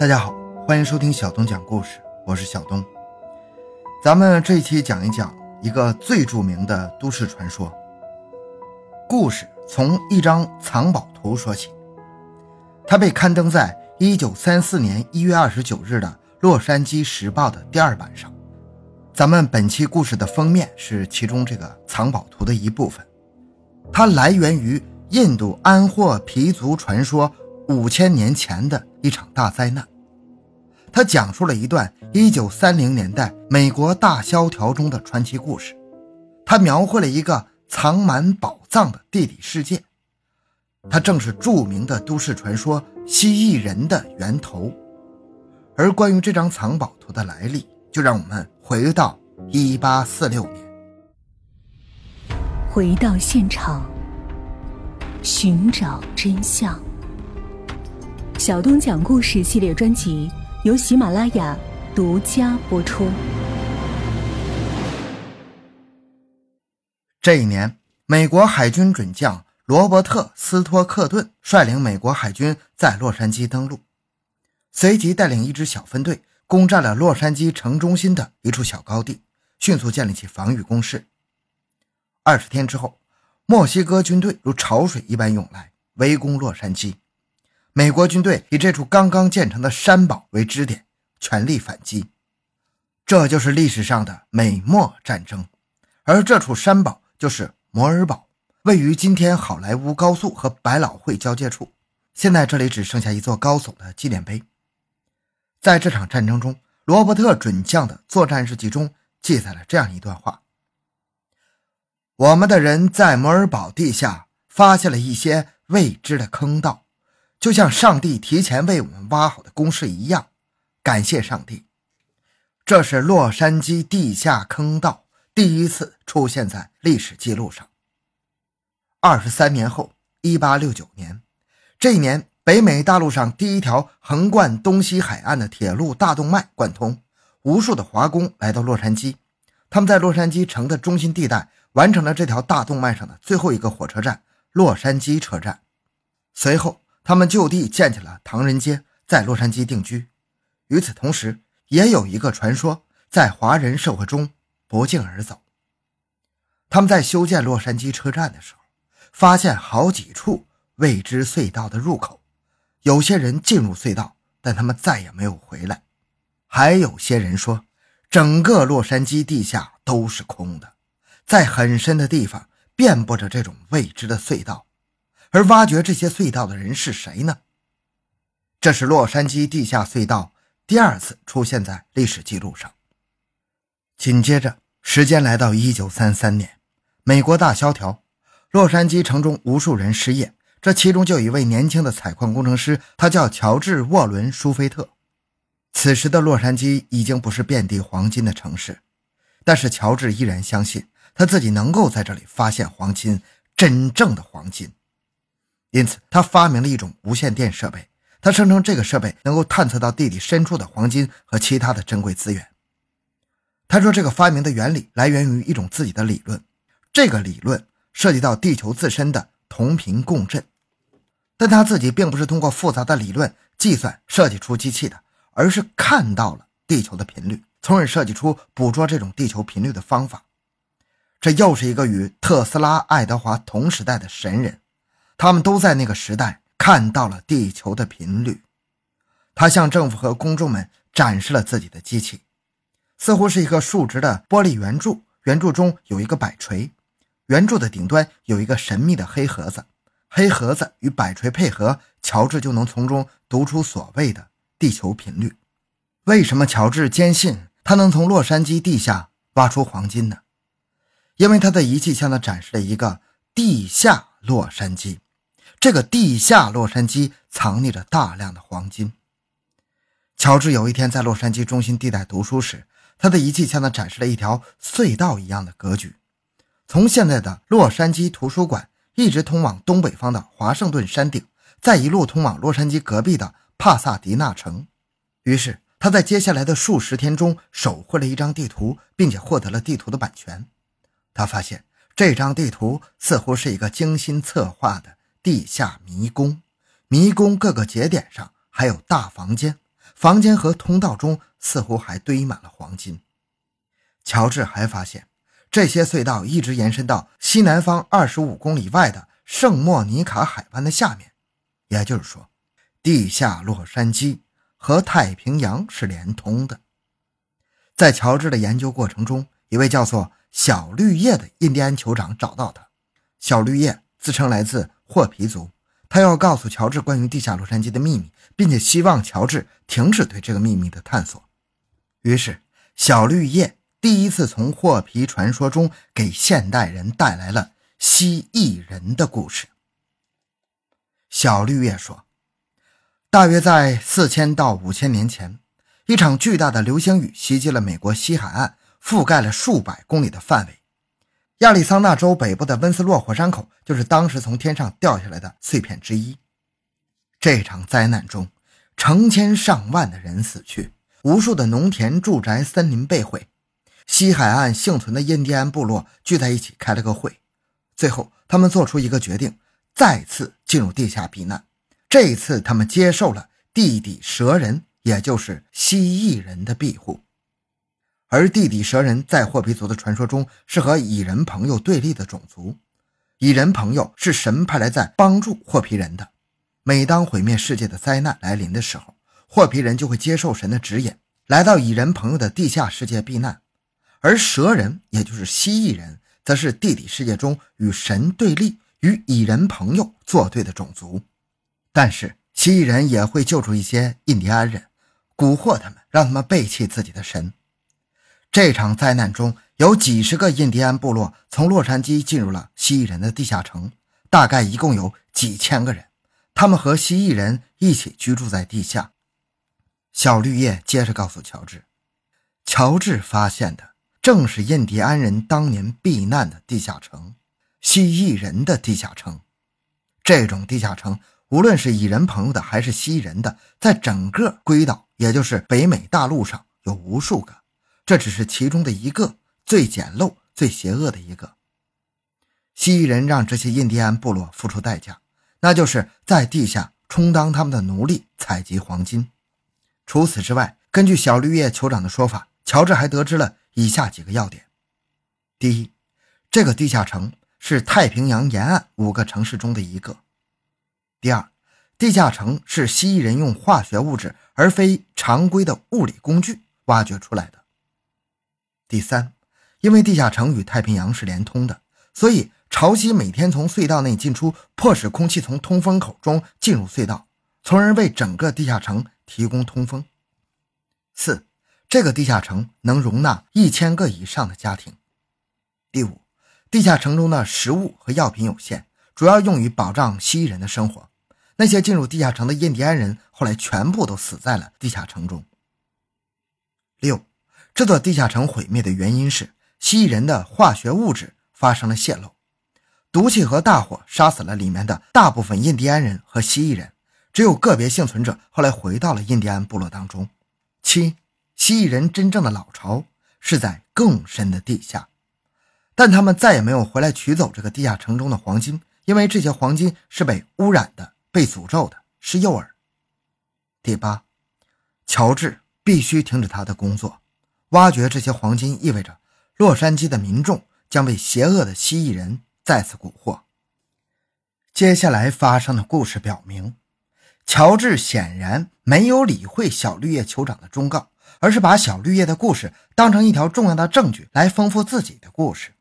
大家好，欢迎收听小东讲故事，我是小东。咱们这一期讲一讲一个最著名的都市传说。故事从一张藏宝图说起，它被刊登在1934年1月29日的《洛杉矶时报》的第二版上。咱们本期故事的封面是其中这个藏宝图的一部分，它来源于印度安霍皮族传说。五千年前的一场大灾难，他讲述了一段一九三零年代美国大萧条中的传奇故事。他描绘了一个藏满宝藏的地理世界，它正是著名的都市传说蜥蜴人的源头。而关于这张藏宝图的来历，就让我们回到一八四六年，回到现场，寻找真相。小东讲故事系列专辑由喜马拉雅独家播出。这一年，美国海军准将罗伯特·斯托克顿率领美国海军在洛杉矶登陆，随即带领一支小分队攻占了洛杉矶城中心的一处小高地，迅速建立起防御工事。二十天之后，墨西哥军队如潮水一般涌来，围攻洛杉矶。美国军队以这处刚刚建成的山堡为支点，全力反击。这就是历史上的美墨战争，而这处山堡就是摩尔堡，位于今天好莱坞高速和百老汇交界处。现在这里只剩下一座高耸的纪念碑。在这场战争中，罗伯特准将的作战日记中记载了这样一段话：“我们的人在摩尔堡地下发现了一些未知的坑道。”就像上帝提前为我们挖好的工事一样，感谢上帝。这是洛杉矶地下坑道第一次出现在历史记录上。二十三年后，一八六九年，这一年，北美大陆上第一条横贯东西海岸的铁路大动脉贯通，无数的华工来到洛杉矶，他们在洛杉矶城的中心地带完成了这条大动脉上的最后一个火车站——洛杉矶车站。随后。他们就地建起了唐人街，在洛杉矶定居。与此同时，也有一个传说在华人社会中不胫而走。他们在修建洛杉矶车站的时候，发现好几处未知隧道的入口，有些人进入隧道，但他们再也没有回来。还有些人说，整个洛杉矶地下都是空的，在很深的地方遍布着这种未知的隧道。而挖掘这些隧道的人是谁呢？这是洛杉矶地下隧道第二次出现在历史记录上。紧接着，时间来到一九三三年，美国大萧条，洛杉矶城中无数人失业，这其中就有一位年轻的采矿工程师，他叫乔治·沃伦·舒菲特。此时的洛杉矶已经不是遍地黄金的城市，但是乔治依然相信他自己能够在这里发现黄金，真正的黄金。因此，他发明了一种无线电设备。他声称这个设备能够探测到地底深处的黄金和其他的珍贵资源。他说，这个发明的原理来源于一种自己的理论，这个理论涉及到地球自身的同频共振。但他自己并不是通过复杂的理论计算设计出机器的，而是看到了地球的频率，从而设计出捕捉这种地球频率的方法。这又是一个与特斯拉、爱德华同时代的神人。他们都在那个时代看到了地球的频率。他向政府和公众们展示了自己的机器，似乎是一个竖直的玻璃圆柱，圆柱中有一个摆锤，圆柱的顶端有一个神秘的黑盒子，黑盒子与摆锤配合，乔治就能从中读出所谓的地球频率。为什么乔治坚信他能从洛杉矶地下挖出黄金呢？因为他的仪器向他展示了一个地下洛杉矶。这个地下洛杉矶藏匿着大量的黄金。乔治有一天在洛杉矶中心地带读书时，他的仪器向他展示了一条隧道一样的格局，从现在的洛杉矶图书馆一直通往东北方的华盛顿山顶，再一路通往洛杉矶隔壁的帕萨迪纳城。于是他在接下来的数十天中手绘了一张地图，并且获得了地图的版权。他发现这张地图似乎是一个精心策划的。地下迷宫，迷宫各个节点上还有大房间，房间和通道中似乎还堆满了黄金。乔治还发现，这些隧道一直延伸到西南方二十五公里外的圣莫尼卡海湾的下面，也就是说，地下洛杉矶和太平洋是连通的。在乔治的研究过程中，一位叫做小绿叶的印第安酋长找到他。小绿叶自称来自霍皮族，他要告诉乔治关于地下洛杉矶的秘密，并且希望乔治停止对这个秘密的探索。于是，小绿叶。第一次从霍皮传说中给现代人带来了蜥蜴人的故事。小绿叶说，大约在四千到五千年前，一场巨大的流星雨袭击了美国西海岸，覆盖了数百公里的范围。亚利桑那州北部的温斯洛火山口就是当时从天上掉下来的碎片之一。这场灾难中，成千上万的人死去，无数的农田、住宅、森林被毁。西海岸幸存的印第安部落聚在一起开了个会，最后他们做出一个决定，再次进入地下避难。这一次，他们接受了地底蛇人，也就是蜥蜴人的庇护。而地底蛇人在霍皮族的传说中是和蚁人朋友对立的种族，蚁人朋友是神派来在帮助霍皮人的。每当毁灭世界的灾难来临的时候，霍皮人就会接受神的指引，来到蚁人朋友的地下世界避难。而蛇人，也就是蜥蜴人，则是地底世界中与神对立、与蚁人朋友作对的种族。但是，蜥蜴人也会救助一些印第安人，蛊惑他们，让他们背弃自己的神。这场灾难中有几十个印第安部落从洛杉矶进入了蜥蜴人的地下城，大概一共有几千个人，他们和蜥蜴人一起居住在地下。小绿叶接着告诉乔治，乔治发现的。正是印第安人当年避难的地下城，蜥蜴人的地下城。这种地下城，无论是蚁人朋友的还是蜥蜴人的，在整个龟岛，也就是北美大陆上有无数个。这只是其中的一个，最简陋、最邪恶的一个。蜥蜴人让这些印第安部落付出代价，那就是在地下充当他们的奴隶，采集黄金。除此之外，根据小绿叶酋长的说法，乔治还得知了。以下几个要点：第一，这个地下城是太平洋沿岸五个城市中的一个；第二，地下城是蜥蜴人用化学物质而非常规的物理工具挖掘出来的；第三，因为地下城与太平洋是连通的，所以潮汐每天从隧道内进出，迫使空气从通风口中进入隧道，从而为整个地下城提供通风；四。这个地下城能容纳一千个以上的家庭。第五，地下城中的食物和药品有限，主要用于保障蜥蜴人的生活。那些进入地下城的印第安人后来全部都死在了地下城中。六，这座地下城毁灭的原因是蜥蜴人的化学物质发生了泄漏，毒气和大火杀死了里面的大部分印第安人和蜥蜴人，只有个别幸存者后来回到了印第安部落当中。七。蜥蜴人真正的老巢是在更深的地下，但他们再也没有回来取走这个地下城中的黄金，因为这些黄金是被污染的、被诅咒的，是诱饵。第八，乔治必须停止他的工作，挖掘这些黄金意味着洛杉矶的民众将被邪恶的蜥蜴人再次蛊惑。接下来发生的故事表明，乔治显然没有理会小绿叶酋长的忠告。而是把小绿叶的故事当成一条重要的证据来丰富自己的故事。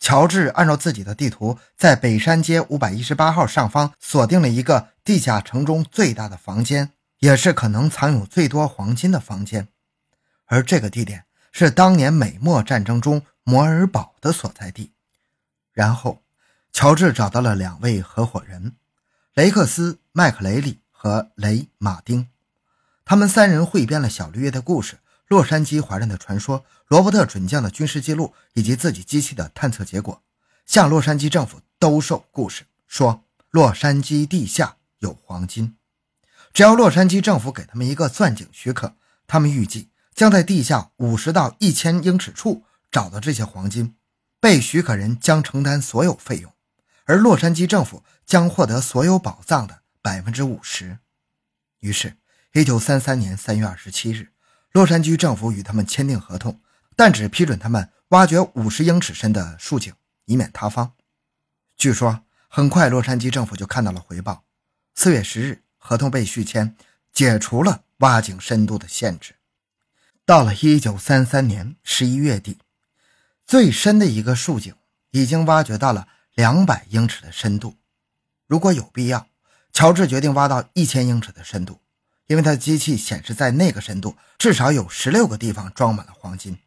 乔治按照自己的地图，在北山街五百一十八号上方锁定了一个地下城中最大的房间，也是可能藏有最多黄金的房间。而这个地点是当年美墨战争中摩尔堡的所在地。然后，乔治找到了两位合伙人：雷克斯·麦克雷里和雷·马丁。他们三人汇编了小绿叶的故事、洛杉矶华人的传说、罗伯特准将的军事记录以及自己机器的探测结果，向洛杉矶政府兜售故事，说洛杉矶地下有黄金。只要洛杉矶政府给他们一个钻井许可，他们预计将在地下五十到一千英尺处找到这些黄金。被许可人将承担所有费用，而洛杉矶政府将获得所有宝藏的百分之五十。于是。一九三三年三月二十七日，洛杉矶政府与他们签订合同，但只批准他们挖掘五十英尺深的竖井，以免塌方。据说，很快洛杉矶政府就看到了回报。四月十日，合同被续签，解除了挖井深度的限制。到了一九三三年十一月底，最深的一个竖井已经挖掘到了两百英尺的深度。如果有必要，乔治决定挖到一千英尺的深度，因为他的机器显示，在那个深度至少有十六个地方装满了黄金。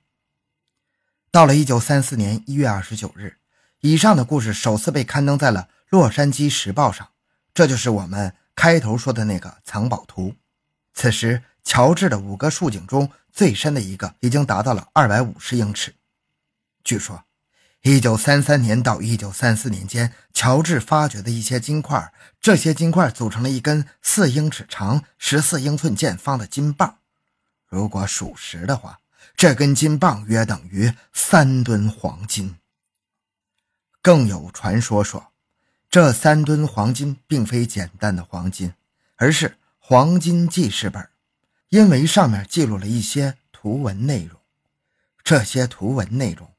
到了一九三四年一月二十九日，以上的故事首次被刊登在了《洛杉矶时报》上，这就是我们开头说的那个藏宝图。此时，乔治的五个竖井中。最深的一个已经达到了二百五十英尺。据说，一九三三年到一九三四年间，乔治发掘的一些金块，这些金块组成了一根四英尺长、十四英寸见方的金棒。如果属实的话，这根金棒约等于三吨黄金。更有传说说，这三吨黄金并非简单的黄金，而是黄金记事本。因为上面记录了一些图文内容，这些图文内容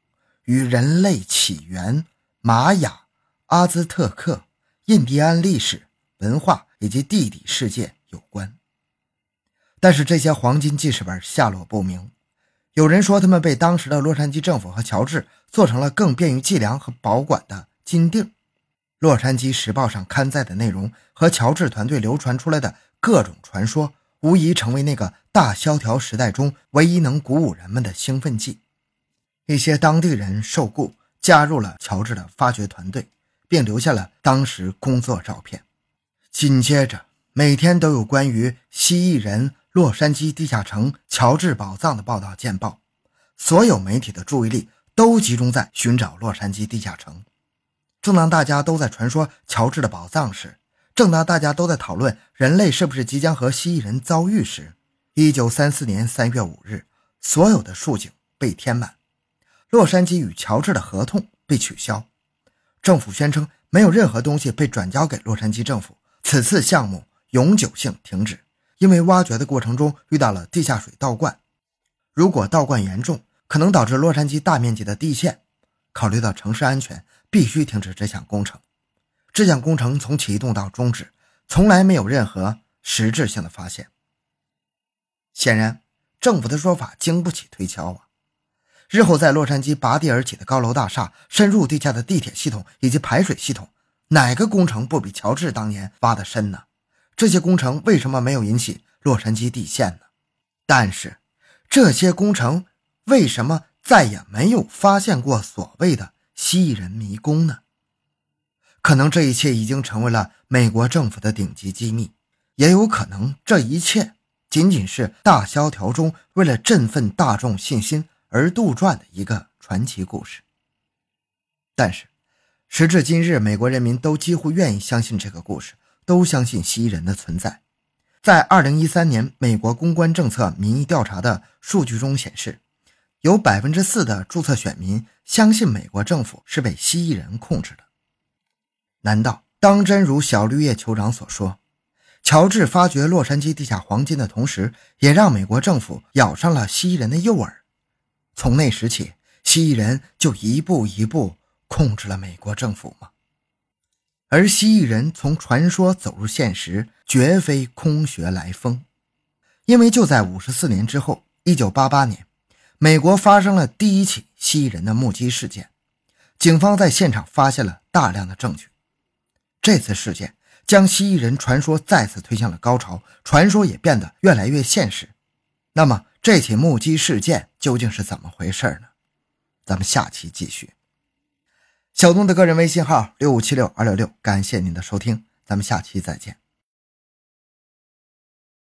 与人类起源、玛雅、阿兹特克、印第安历史文化以及地底世界有关。但是这些黄金记事本下落不明，有人说他们被当时的洛杉矶政府和乔治做成了更便于计量和保管的金锭。洛杉矶时报上刊载的内容和乔治团队流传出来的各种传说。无疑成为那个大萧条时代中唯一能鼓舞人们的兴奋剂。一些当地人受雇加入了乔治的发掘团队，并留下了当时工作照片。紧接着，每天都有关于蜥蜴人、洛杉矶地下城、乔治宝藏的报道见报，所有媒体的注意力都集中在寻找洛杉矶地下城。正当大家都在传说乔治的宝藏时，正当大家都在讨论人类是不是即将和蜥蜴人遭遇时，一九三四年三月五日，所有的竖井被填满，洛杉矶与乔治的合同被取消，政府宣称没有任何东西被转交给洛杉矶政府，此次项目永久性停止，因为挖掘的过程中遇到了地下水倒灌，如果倒灌严重，可能导致洛杉矶大面积的地陷，考虑到城市安全，必须停止这项工程。这项工程从启动到终止，从来没有任何实质性的发现。显然，政府的说法经不起推敲啊！日后在洛杉矶拔地而起的高楼大厦、深入地下的地铁系统以及排水系统，哪个工程不比乔治当年挖的深呢？这些工程为什么没有引起洛杉矶地陷呢？但是，这些工程为什么再也没有发现过所谓的蜥蜴人迷宫呢？可能这一切已经成为了美国政府的顶级机密，也有可能这一切仅仅是大萧条中为了振奋大众信心而杜撰的一个传奇故事。但是，时至今日，美国人民都几乎愿意相信这个故事，都相信蜥蜴人的存在。在2013年美国公关政策民意调查的数据中显示，有百分之四的注册选民相信美国政府是被蜥蜴人控制的。难道当真如小绿叶酋长所说，乔治发掘洛杉矶地下黄金的同时，也让美国政府咬上了蜥蜴人的诱饵？从那时起，蜥蜴人就一步一步控制了美国政府吗？而蜥蜴人从传说走入现实，绝非空穴来风，因为就在五十四年之后，一九八八年，美国发生了第一起蜥蜴人的目击事件，警方在现场发现了大量的证据。这次事件将蜥蜴人传说再次推向了高潮，传说也变得越来越现实。那么，这起目击事件究竟是怎么回事呢？咱们下期继续。小东的个人微信号六五七六二六六，感谢您的收听，咱们下期再见。